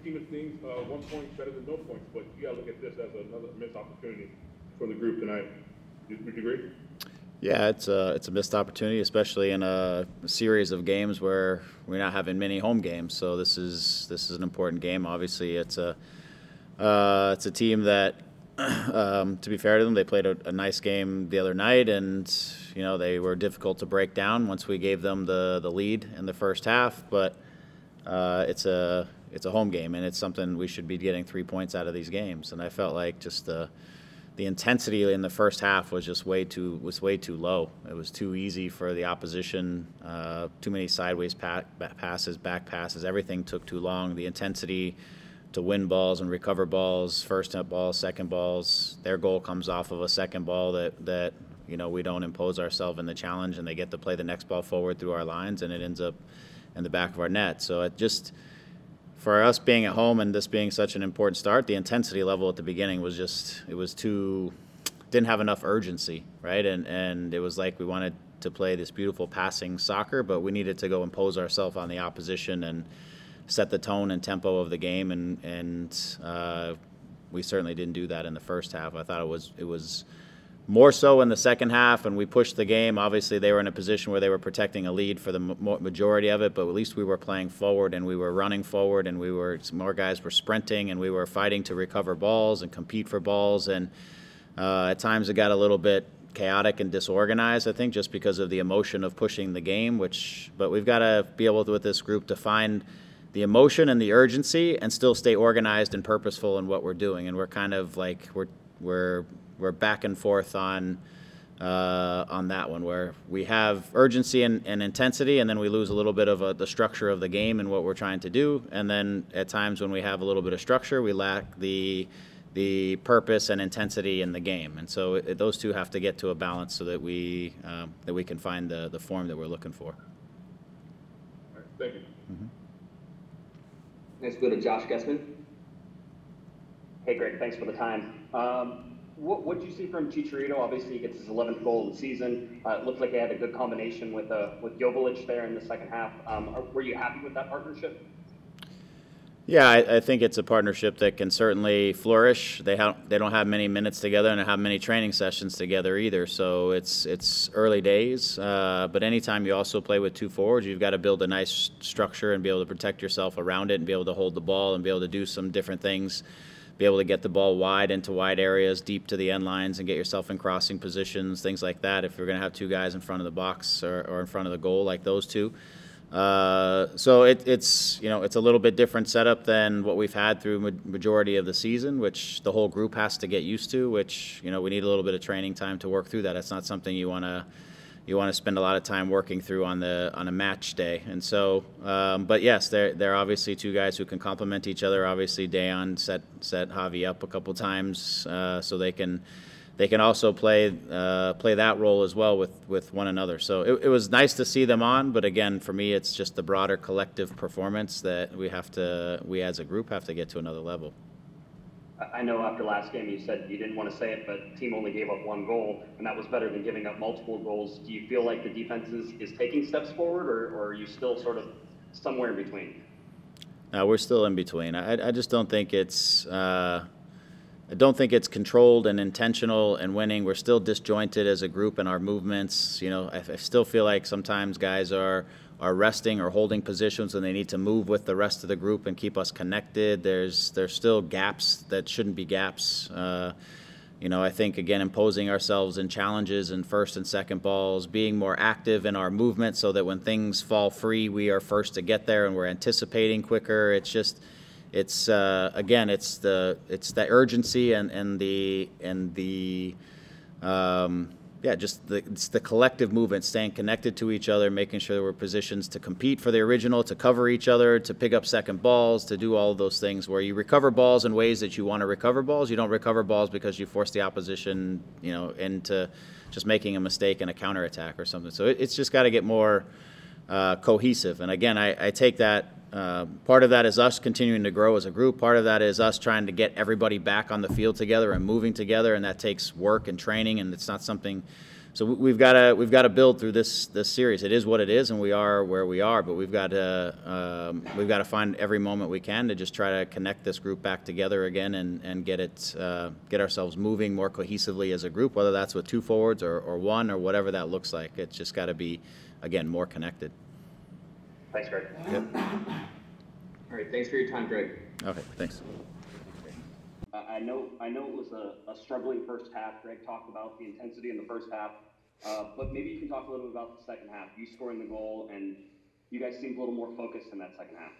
scheme of things, uh, one point better than no points, but you gotta look at this as another missed opportunity for the group tonight. Would you agree? Yeah, it's a it's a missed opportunity, especially in a series of games where we're not having many home games. So this is this is an important game. Obviously, it's a uh, it's a team that, um, to be fair to them, they played a, a nice game the other night, and you know they were difficult to break down once we gave them the the lead in the first half. But uh, it's a it's a home game, and it's something we should be getting three points out of these games. And I felt like just the the intensity in the first half was just way too was way too low. It was too easy for the opposition. Uh, too many sideways pa- passes, back passes. Everything took too long. The intensity to win balls and recover balls, first up balls, second balls. Their goal comes off of a second ball that that you know we don't impose ourselves in the challenge, and they get to play the next ball forward through our lines, and it ends up in the back of our net. So it just for us being at home and this being such an important start, the intensity level at the beginning was just it was too didn't have enough urgency, right? And and it was like we wanted to play this beautiful passing soccer, but we needed to go impose ourselves on the opposition and set the tone and tempo of the game, and and uh, we certainly didn't do that in the first half. I thought it was it was more so in the second half, and we pushed the game. Obviously, they were in a position where they were protecting a lead for the majority of it, but at least we were playing forward and we were running forward, and we were more guys were sprinting and we were fighting to recover balls and compete for balls. And uh, at times, it got a little bit chaotic and disorganized. I think just because of the emotion of pushing the game. Which, but we've got to be able to, with this group to find the emotion and the urgency and still stay organized and purposeful in what we're doing. And we're kind of like we're we're we're back and forth on uh, on that one where we have urgency and, and, intensity, and then we lose a little bit of a, the structure of the game and what we're trying to do. And then at times when we have a little bit of structure, we lack the the purpose and intensity in the game. And so it, those two have to get to a balance so that we um, that we can find the, the form that we're looking for. All right, thank you. Mm-hmm. Next, go to Josh Gessman. Hey, Greg, thanks for the time. Um, what what did you see from Chicharito? Obviously, he gets his 11th goal of the season. Uh, it looked like he had a good combination with uh, with Joveljic there in the second half. Um, are, were you happy with that partnership? Yeah, I, I, think it's a partnership that can certainly flourish. They have they don't have many minutes together and have many training sessions together either. So it's it's early days. Uh, but anytime you also play with two forwards, you've got to build a nice structure and be able to protect yourself around it and be able to hold the ball and be able to do some different things be able to get the ball wide into wide areas, deep to the end lines, and get yourself in crossing positions, things like that. If you're going to have two guys in front of the box or, or in front of the goal, like those two. Uh, so it, it's you know it's a little bit different setup than what we've had through ma- majority of the season, which the whole group has to get used to. Which you know we need a little bit of training time to work through that. It's not something you want to you want to spend a lot of time working through on the on a match day. And so, um, but yes, they're they're obviously two guys who can complement each other. Obviously, Dejan set set Javi up a couple times uh, so they can they can also play uh, play that role as well with with one another. So it, it was nice to see them on. But again, for me, it's just the broader collective performance that we have to we as a group have to get to another level. I know after last game you said you didn't want to say it, but team only gave up one goal, and that was better than giving up multiple goals. Do you feel like the defense is, is taking steps forward, or, or are you still sort of somewhere in between? No, we're still in between. I, I just don't think it's. Uh, I don't think it's controlled and intentional and winning. We're still disjointed as a group in our movements. You know, I, I still feel like sometimes guys are are resting or holding positions and they need to move with the rest of the group and keep us connected. There's there's still gaps that shouldn't be gaps. Uh, you know, I think again imposing ourselves in challenges and first and second balls, being more active in our movement so that when things fall free, we are first to get there and we're anticipating quicker. It's just it's uh, again it's the it's the urgency and and the and the um, yeah, just the, it's the collective movement, staying connected to each other, making sure that we're positions to compete for the original, to cover each other, to pick up second balls, to do all of those things where you recover balls in ways that you want to recover balls. You don't recover balls because you force the opposition, you know, into just making a mistake in a counterattack or something. So it, it's just got to get more uh, cohesive. And again, I, I take that uh, part of that is us continuing to grow as a group. Part of that is us trying to get everybody back on the field together and moving together, and that takes work and training, and it's not something so we- we've got to we've got to build through this this series. It is what it is, and we are where we are. But we've got to um, we've got to find every moment we can to just try to connect this group back together again and and get it uh, get ourselves moving more cohesively as a group. Whether that's with two forwards or, or one or whatever that looks like, it's just got to be again more connected. Thanks, Greg. Yep. All right, thanks for your time, Greg. Okay. Thanks. I I know, I know it was a, a struggling first half. Greg talked about the intensity in the first half, uh, but maybe you can talk a little bit about the second half. You scoring the goal, and you guys seemed a little more focused in that second half.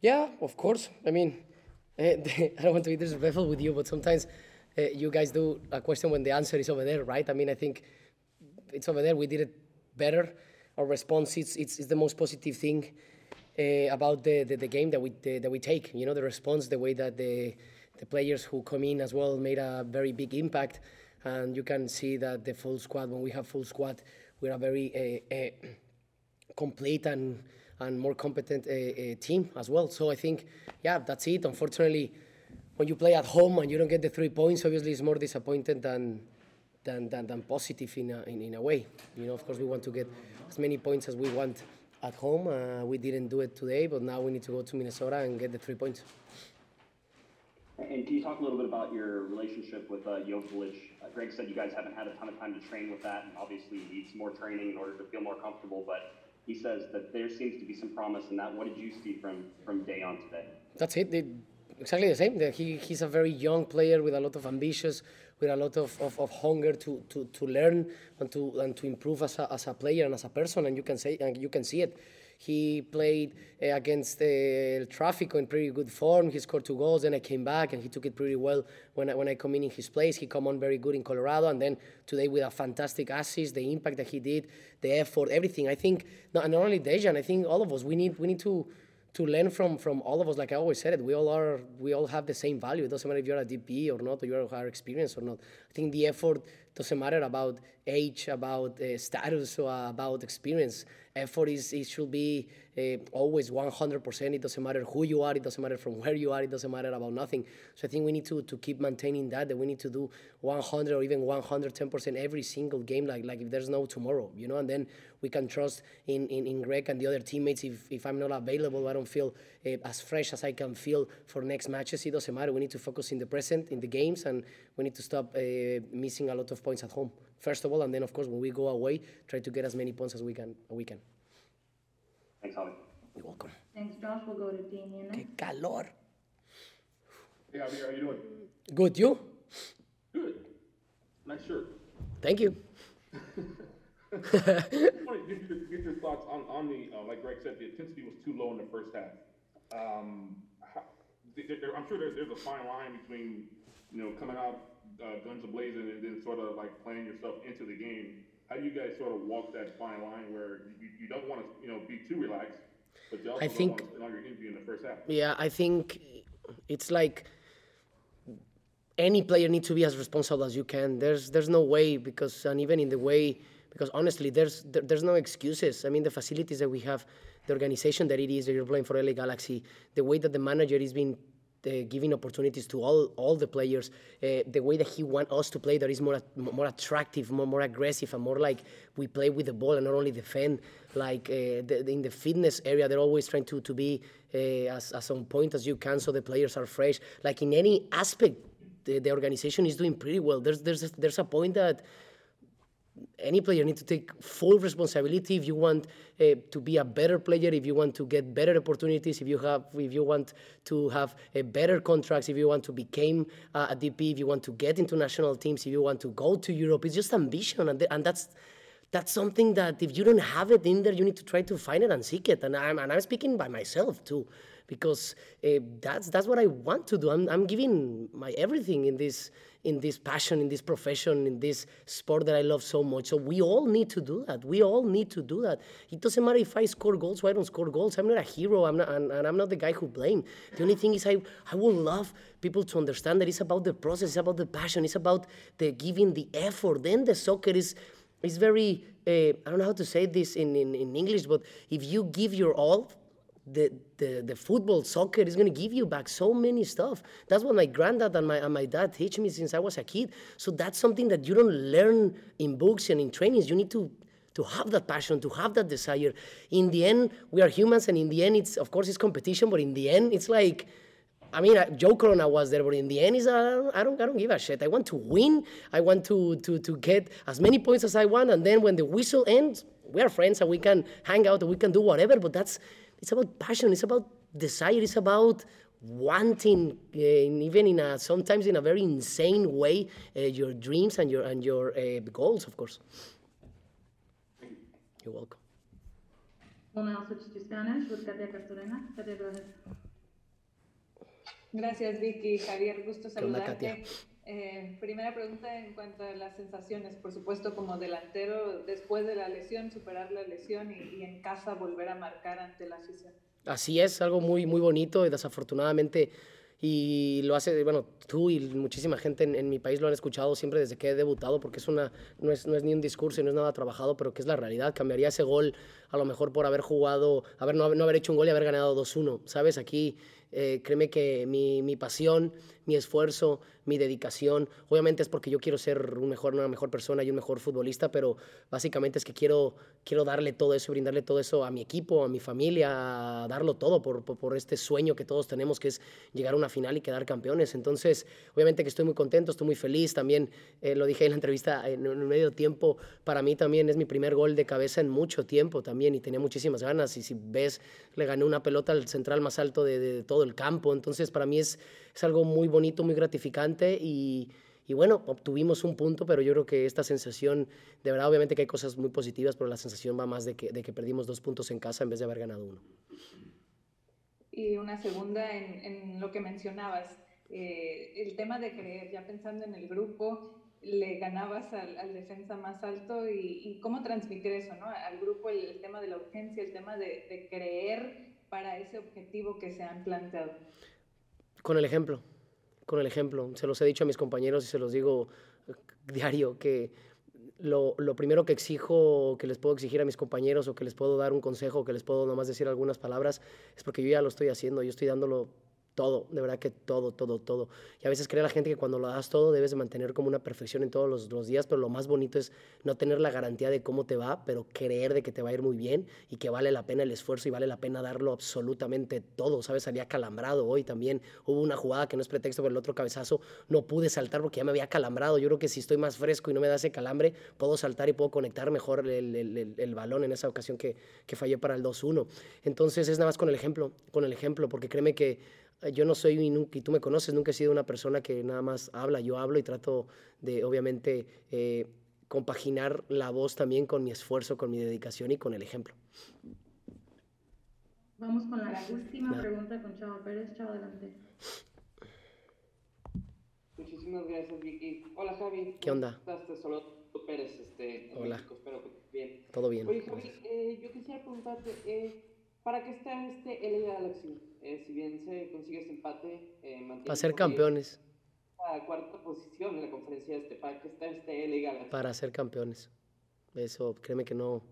Yeah, of course. I mean, I don't want to be disrespectful with you, but sometimes uh, you guys do a question when the answer is over there, right? I mean, I think it's over there. We did it better. Our response is it's, it's the most positive thing uh, about the, the, the game that we the, that we take. You know, the response, the way that the the players who come in as well made a very big impact, and you can see that the full squad. When we have full squad, we're a very uh, uh, complete and and more competent uh, uh, team as well. So I think, yeah, that's it. Unfortunately, when you play at home and you don't get the three points, obviously it's more disappointing than than, than, than positive in a, in, in a way. You know, of course, we want to get as many points as we want at home. Uh, we didn't do it today, but now we need to go to Minnesota and get the three points. And can you talk a little bit about your relationship with uh? Uh, Greg said you guys haven't had a ton of time to train with that, and obviously you need some more training in order to feel more comfortable. But he says that there seems to be some promise in that. What did you see from from Dejan today? That's it. They, exactly the same. He, he's a very young player with a lot of ambitions, with a lot of, of, of hunger to, to, to learn and to and to improve as a, as a player and as a person. And you can say and you can see it. He played uh, against uh, El Tráfico in pretty good form. He scored two goals. Then I came back and he took it pretty well when I, when I come in in his place. He come on very good in Colorado, and then today with a fantastic assist, the impact that he did, the effort, everything. I think not, not only Dejan, I think all of us we need we need to to learn from from all of us. Like I always said it, we all are we all have the same value. It doesn't matter if you're a DP or not, or you are experience or not. I think the effort doesn't matter about age, about uh, status, or about experience. Effort is it should be uh, always 100%. It doesn't matter who you are. It doesn't matter from where you are. It doesn't matter about nothing. So I think we need to to keep maintaining that. That we need to do 100 or even 110% every single game. Like like if there's no tomorrow, you know. And then we can trust in in, in Greg and the other teammates. If if I'm not available, I don't feel uh, as fresh as I can feel for next matches. It doesn't matter. We need to focus in the present, in the games, and we need to stop uh, missing a lot of points at home. First of all, and then of course when we go away, try to get as many points as we can. We can. Thanks, Javi. You're welcome. Thanks, Josh. We'll go to Damien next. Qué calor. Hey, Javier, how are you doing? Good, you? Good. Nice shirt. Thank you. I want to get your, get your thoughts on, on the, uh, like Greg said, the intensity was too low in the first half. Um, how, there, there- I'm sure there's, there's a fine line between, you know, coming out, uh, guns a-blazing and then sort of like playing yourself into the game. How do you guys sort of walk that fine line where you, you don't want to, you know, be too relaxed, but you also I don't think- want to spend all your energy in the first half? Yeah, I think it's like any player needs to be as responsible as you can. There's there's no way because and even in the way because honestly there's there, there's no excuses. I mean the facilities that we have, the organization that it is that you're playing for LA Galaxy, the way that the manager is being giving opportunities to all all the players, uh, the way that he want us to play that is more more attractive, more more aggressive, and more like we play with the ball and not only defend. Like uh, the, in the fitness area, they're always trying to to be uh, as as on point as you can, so the players are fresh. Like in any aspect, the, the organization is doing pretty well. There's there's a, there's a point that any player needs to take full responsibility if you want uh, to be a better player if you want to get better opportunities if you have if you want to have a better contracts if you want to become uh, a dp if you want to get into national teams if you want to go to europe it's just ambition and, and that's that's something that if you don't have it in there you need to try to find it and seek it and i'm, and I'm speaking by myself too because uh, that's that's what I want to do. I'm, I'm giving my everything in this in this passion, in this profession, in this sport that I love so much. So we all need to do that. We all need to do that. It doesn't matter if I score goals or I don't score goals. I'm not a hero. I'm not, and, and I'm not the guy who blame. The only thing is I I would love people to understand that it's about the process, it's about the passion, it's about the giving the effort. Then the soccer is is very uh, I don't know how to say this in, in, in English, but if you give your all the, the, the football, soccer is going to give you back so many stuff. That's what my granddad and my, and my dad teach me since I was a kid. So that's something that you don't learn in books and in trainings. You need to to have that passion, to have that desire. In the end, we are humans, and in the end, it's of course it's competition, but in the end, it's like. I mean, Joe Corona was there, but in the end, is uh, I don't, I don't give a shit. I want to win. I want to, to, to get as many points as I want, and then when the whistle ends, we are friends and we can hang out and we can do whatever. But that's it's about passion. It's about desire. It's about wanting, uh, even in a sometimes in a very insane way, uh, your dreams and your and your uh, goals, of course. You're welcome. We'll now switch to Spanish with Katia Castorena. Katia, go ahead. Gracias, Vicky. Javier, gusto ¿Qué onda, Katia? Eh, primera pregunta en cuanto a las sensaciones, por supuesto, como delantero, después de la lesión, superar la lesión y, en casa volver a marcar ante la afición. Así es, algo muy, muy bonito y desafortunadamente, y lo hace, bueno, tú y muchísima gente en, mi país lo han escuchado siempre desde que he debutado, porque es una, no, es, no es ni un discurso y no es nada trabajado, pero que es la realidad. Cambiaría ese gol a lo mejor por haber jugado, haber, no, no haber hecho un gol y haber ganado 2-1, ¿sabes? Aquí, eh, créeme que mi, mi pasión, mi esfuerzo, mi dedicación, obviamente es porque yo quiero ser un mejor, una mejor persona y un mejor futbolista, pero básicamente es que quiero, quiero darle todo eso, brindarle todo eso a mi equipo, a mi familia, a darlo todo por, por, por este sueño que todos tenemos, que es llegar a una final y quedar campeones. Entonces, obviamente que estoy muy contento, estoy muy feliz. También eh, lo dije en la entrevista en, en medio tiempo, para mí también es mi primer gol de cabeza en mucho tiempo también y tenía muchísimas ganas. Y si ves, le gané una pelota al central más alto de, de todo el campo. Entonces, para mí es, es algo muy bonito, muy gratificante y, y bueno, obtuvimos un punto, pero yo creo que esta sensación, de verdad, obviamente que hay cosas muy positivas, pero la sensación va más de que, de que perdimos dos puntos en casa en vez de haber ganado uno. Y una segunda en, en lo que mencionabas, eh, el tema de creer, ya pensando en el grupo, le ganabas al, al defensa más alto y, y cómo transmitir eso, ¿no? Al grupo el, el tema de la urgencia, el tema de, de creer para ese objetivo que se han planteado. Con el ejemplo, con el ejemplo. Se los he dicho a mis compañeros y se los digo eh, diario que lo, lo primero que exijo, que les puedo exigir a mis compañeros o que les puedo dar un consejo, que les puedo nomás decir algunas palabras, es porque yo ya lo estoy haciendo, yo estoy dándolo todo, de verdad que todo, todo, todo. Y a veces cree la gente que cuando lo das todo debes de mantener como una perfección en todos los, días, pero lo más bonito es no tener la garantía de cómo te va, pero creer de que te va a ir muy bien y que vale la pena el esfuerzo y vale la pena darlo absolutamente todo, ¿sabes? Salía calambrado hoy también. Hubo una jugada que no es pretexto, pero el otro cabezazo no pude saltar porque ya me había calambrado. Yo creo que si estoy más fresco y no me da ese calambre, puedo saltar y puedo conectar mejor el, balón en esa ocasión que, que fallé para el 2-1. Entonces es nada más con el ejemplo, con el ejemplo, porque créeme que yo no soy, y nunca- y tú me conoces, nunca he sido una persona que nada más habla, yo hablo y trato de, obviamente, eh, compaginar la voz también con mi esfuerzo, con mi dedicación y con el ejemplo. Vamos con la última pregunta con Chava Pérez. Chava, adelante. Muchísimas gracias, Vicky. Hola, Javi. ¿Qué onda? ¿Cómo estás? Te saludo Pérez, este, Hola. México. Espero que estés bien. Todo bien. Oye, Javi, eh, yo quisiera preguntarte, eh, ¿para qué está este LA Galaxy? Eh, si bien se consigue este empate, eh, mantiene Para ser campeones, La cuarta posición en la conferencia este. ¿Para está este Galaxy? para ser campeones. Eso, créeme que no.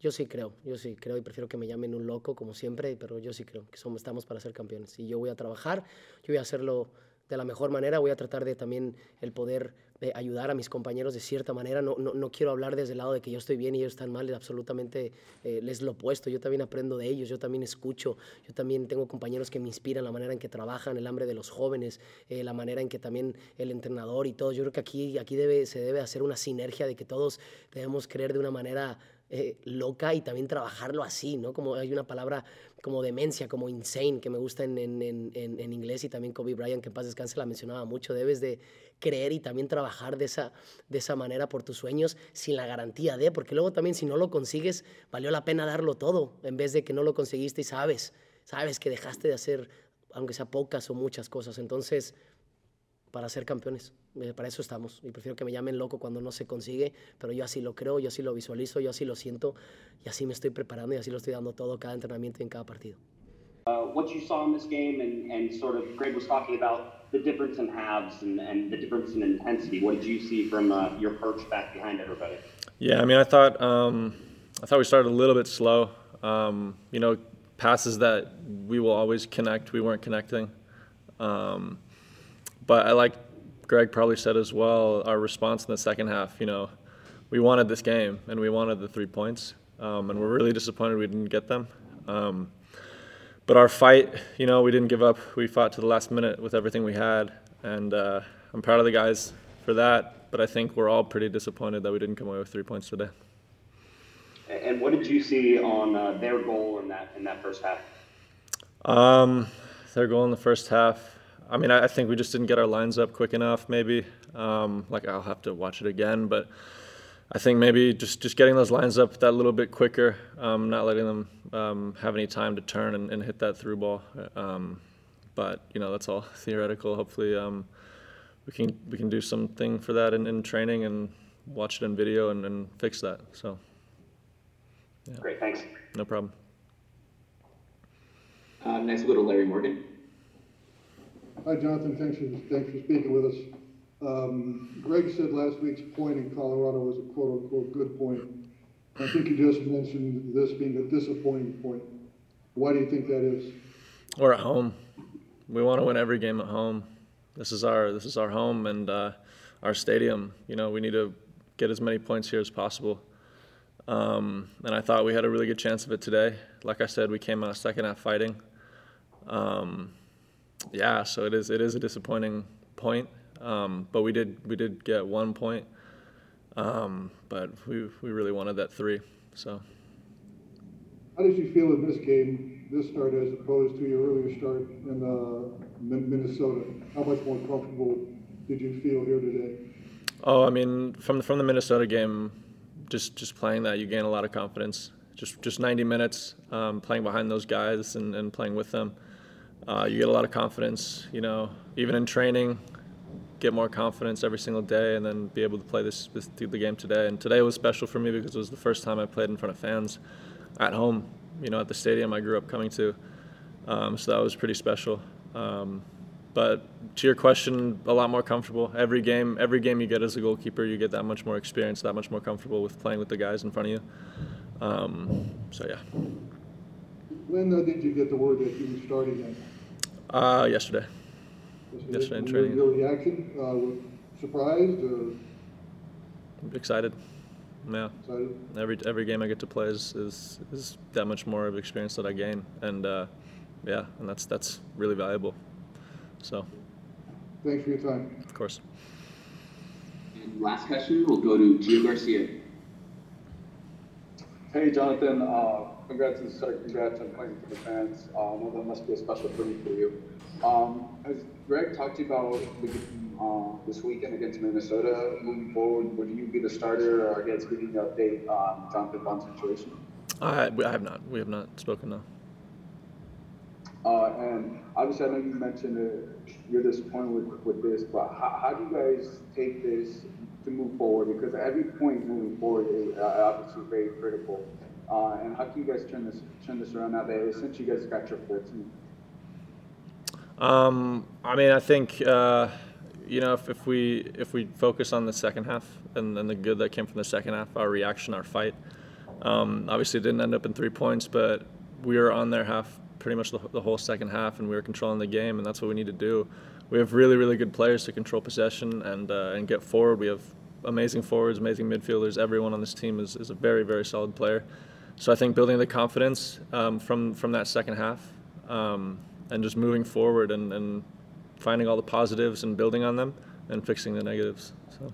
Yo sí creo, yo sí creo y prefiero que me llamen un loco como siempre, pero yo sí creo que somos, estamos para ser campeones. Y yo voy a trabajar, yo voy a hacerlo de la mejor manera, voy a tratar de también el poder eh, ayudar a mis compañeros de cierta manera. No, no, no quiero hablar desde el lado de que yo estoy bien y ellos están mal, absolutamente eh, es lo opuesto. Yo también aprendo de ellos, yo también escucho, yo también tengo compañeros que me inspiran la manera en que trabajan, el hambre de los jóvenes, eh, la manera en que también el entrenador y todo. Yo creo que aquí, aquí debe, se debe hacer una sinergia de que todos debemos creer de una manera eh, loca y también trabajarlo así, ¿no? Como hay una palabra como demencia, como insane, que me gusta en, en, en, en- inglés y también Kobe Bryant, que en paz descanse, la mencionaba mucho. Debes de creer y también trabajar de esa, de esa manera por tus sueños sin la garantía de, porque luego también si no lo consigues, valió la pena darlo todo, en vez de que no lo conseguiste y sabes, sabes que dejaste de hacer, aunque sea pocas o muchas cosas. Entonces, para ser campeones. Eh, Para eso estamos. Y prefiero que me llamen loco cuando no se consigue, pero yo así lo creo, yo así lo visualizo, yo así lo siento y así me estoy preparando y así lo estoy dando todo cada entrenamiento y en cada partido. Uh, what you saw in this game and, and sort of Greg was talking about the difference in halves and, and the difference in intensity. What did you see from uh, your perch back behind everybody? Yeah, I mean, I thought um, I thought we started a little bit slow. Um, you know, passes that we will always connect. We weren't connecting. Um, but I like Greg probably said as well, our response in the second half, you know, we wanted this game and we wanted the three points. Um, and we're really disappointed we didn't get them. Um, but our fight, you know, we didn't give up. We fought to the last minute with everything we had. And uh, I'm proud of the guys for that. But I think we're all pretty disappointed that we didn't come away with three points today. And what did you see on uh, their goal in that in that first half? Um, their goal in the first half. I mean, I, I think we just didn't get our lines up quick enough. Maybe. Um, like I'll have to watch it again, but I think maybe just just getting those lines up that little bit quicker, um, not letting them um, have any time to turn and, and hit that through ball. Um, but you know, that's all theoretical. Hopefully, um, we can we can do something for that in, in training and watch it in video and, and fix that. So, Great, thanks. no problem. Uh, next, we'll go to Larry Morgan. Hi, Jonathan. Thanks for, thanks for speaking with us. Um, Greg said last week's point in Colorado was a quote-unquote good point. I think you just mentioned this being a disappointing point. Why do you think that is? We're at home. We want to win every game at home. This is our this is our home and uh, our stadium. You know, we need to get as many points here as possible. Um, and I thought we had a really good chance of it today. Like I said, we came out second half fighting. Um, yeah, so it is it is a disappointing point. Um, but we did we did get one point. Um, but we we really wanted that three. So. How did you feel in this game, this start as opposed to your earlier start in uh, Minnesota? How much more comfortable did you feel here today? Oh, I mean, from the, from the Minnesota game, just just playing that, you gain a lot of confidence. Just just 90 minutes um, playing behind those guys and, and playing with them, uh, you get a lot of confidence. You know, even in training, get more confidence every single day, and then be able to play this, this the game today. And today was special for me because it was the first time I played in front of fans at home. You know, at the stadium I grew up coming to, um, so that was pretty special. Um, but to your question, a lot more comfortable. Every game, every game you get as a goalkeeper, you get that much more experience, that much more comfortable with playing with the guys in front of you. Um, so yeah. When uh, did you get the word that you were starting? Uh, yesterday. Yesterday in training. Your reaction, uh, was surprised or Excited. Yeah. excited? Every every game I get to play is, is, is that much more of experience that I gain, and uh, yeah, and that's that's really valuable. So, Thanks for your time. of course. And last question, we'll go to Gio Garcia. Hey, Jonathan. Uh, congrats and sorry, congrats on playing for the fans. Uh, I know that must be a special thing for you. Um, has Greg talked to you about the, uh, this weekend against Minnesota? Moving forward, would you be the starter, or I guess giving the update on Jonathan Bond's situation? I I have not. We have not spoken now. Uh, and obviously, I know you mentioned that you're disappointed with, with this, but how, how do you guys take this to move forward? Because every point moving forward is uh, obviously very critical. Uh, and how can you guys turn this turn this around now that essentially you guys got your 14? Um, I mean, I think uh, you know if, if we if we focus on the second half and, and the good that came from the second half, our reaction, our fight. Um, obviously, it didn't end up in three points, but we were on their half pretty much the, the whole second half, and we were controlling the game, and that's what we need to do. We have really really good players to control possession and uh, and get forward. We have amazing forwards, amazing midfielders. Everyone on this team is, is a very very solid player. So I think building the confidence um, from from that second half. Um, and just moving forward and, and finding all the positives and building on them and fixing the negatives. So.